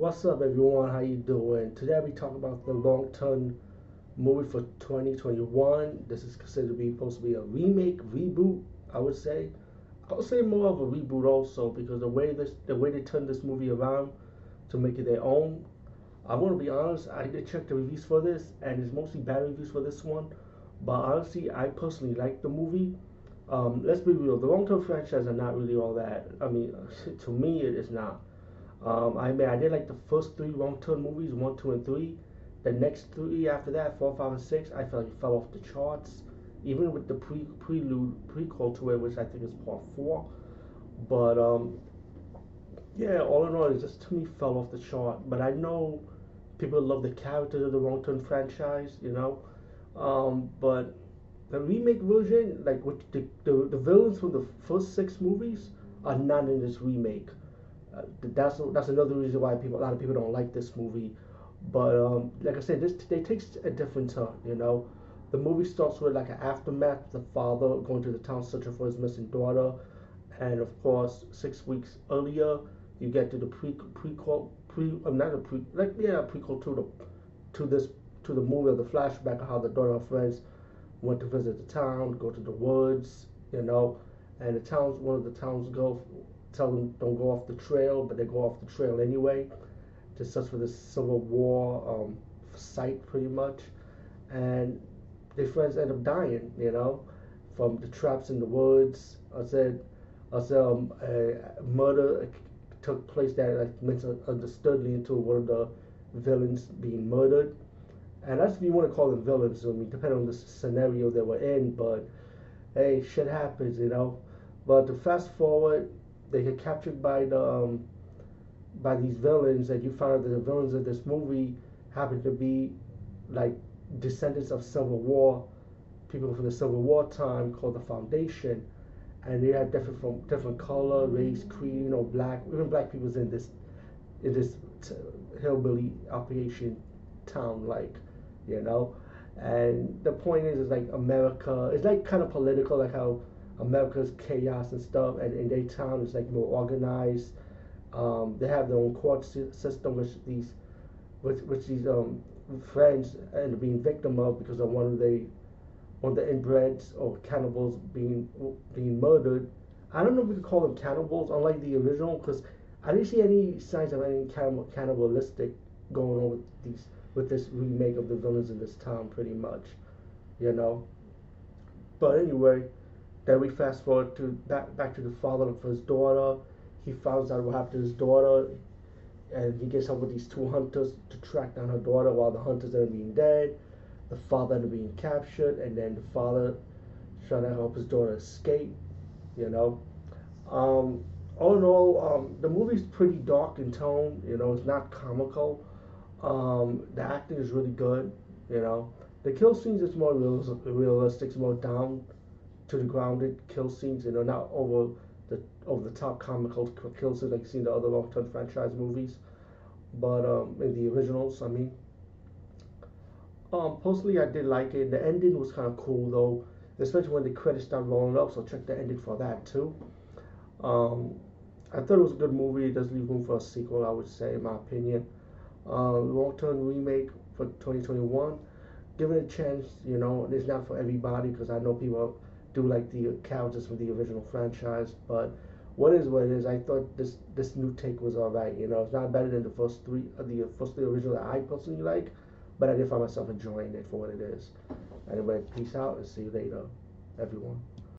What's up, everyone? How you doing? Today we talk about the Wrong Turn movie for 2021. This is considered to be supposed to be a remake, reboot. I would say. I would say more of a reboot also because the way this, the way they turned this movie around to make it their own. I want to be honest. I did check the reviews for this, and it's mostly bad reviews for this one. But honestly, I personally like the movie. Um, let's be real. The Wrong Turn franchise are not really all that. I mean, to me, it is not. Um, I mean, I did like the first three Wrong Turn movies, one, two, and three. The next three after that, four, five, and six, I felt like fell off the charts. Even with the pre prelude prequel to it, which I think is part four. But um, yeah, all in all, it just to me fell off the chart. But I know people love the characters of the Wrong Turn franchise, you know. Um, but the remake version, like with the, the the villains from the first six movies, are not in this remake. Uh, that's that's another reason why people a lot of people don't like this movie. But um, like I said, this they takes a different turn. You know, the movie starts with like an aftermath. The father going to the town searching for his missing daughter, and of course, six weeks earlier, you get to the pre prequel pre I'm not a pre like yeah prequel to the to this to the movie of the flashback of how the daughter and friends went to visit the town, go to the woods, you know, and the towns one of the towns go tell them don't go off the trail, but they go off the trail anyway, to search for this Civil War um, site pretty much, and their friends end up dying, you know, from the traps in the woods. I said, I said um, a murder took place that like misunderstoodly into one of the villains being murdered. And that's if you want to call them villains, I mean, depending on the scenario they were in, but hey, shit happens, you know. But to fast forward, they get captured by the um, by these villains, and you find out that the villains of this movie happen to be like descendants of Civil War people from the Civil War time called the Foundation, and they have different from different color, race, creed, you know, black. Even black people's in this in this t- hillbilly operation town, like you know. And the point is, is like America. It's like kind of political, like how America's chaos and stuff, and in their town is like more organized. Um, they have their own court system, which these, which, which these um, friends end up being victim of because of one of the, one of the inbreds or cannibals being being murdered. I don't know if we could call them cannibals, unlike the original, because I didn't see any signs of any cannibal, cannibalistic going on with these with this remake of the villains in this town, pretty much, you know. But anyway, then we fast forward to back back to the father of his daughter. He finds out what happened to his daughter, and he gets up with these two hunters to track down her daughter while the hunters end up being dead. The father end up being captured, and then the father trying to help his daughter escape. You know, um, all in all, um, the movie's pretty dark in tone. You know, it's not comical. Um, the acting is really good. You know, the kill scenes is more realistic, it's more down to the grounded kill scenes, you know, not over the over the top comical kill scenes like you see in the other Wrong Turn franchise movies. But um, in the originals, I mean. Um, personally, I did like it. The ending was kind of cool though, especially when the credits start rolling up. So check the ending for that too. Um, I thought it was a good movie. It does leave room for a sequel, I would say, in my opinion. Uh, Wrong Turn remake for 2021. Give it a chance, you know. It's not for everybody because I know people do like the characters from the original franchise, but what is what it is. I thought this this new take was alright. You know, it's not better than the first three, uh, the first three original that I personally like, but I did find myself enjoying it for what it is. Anyway, peace out and see you later, everyone.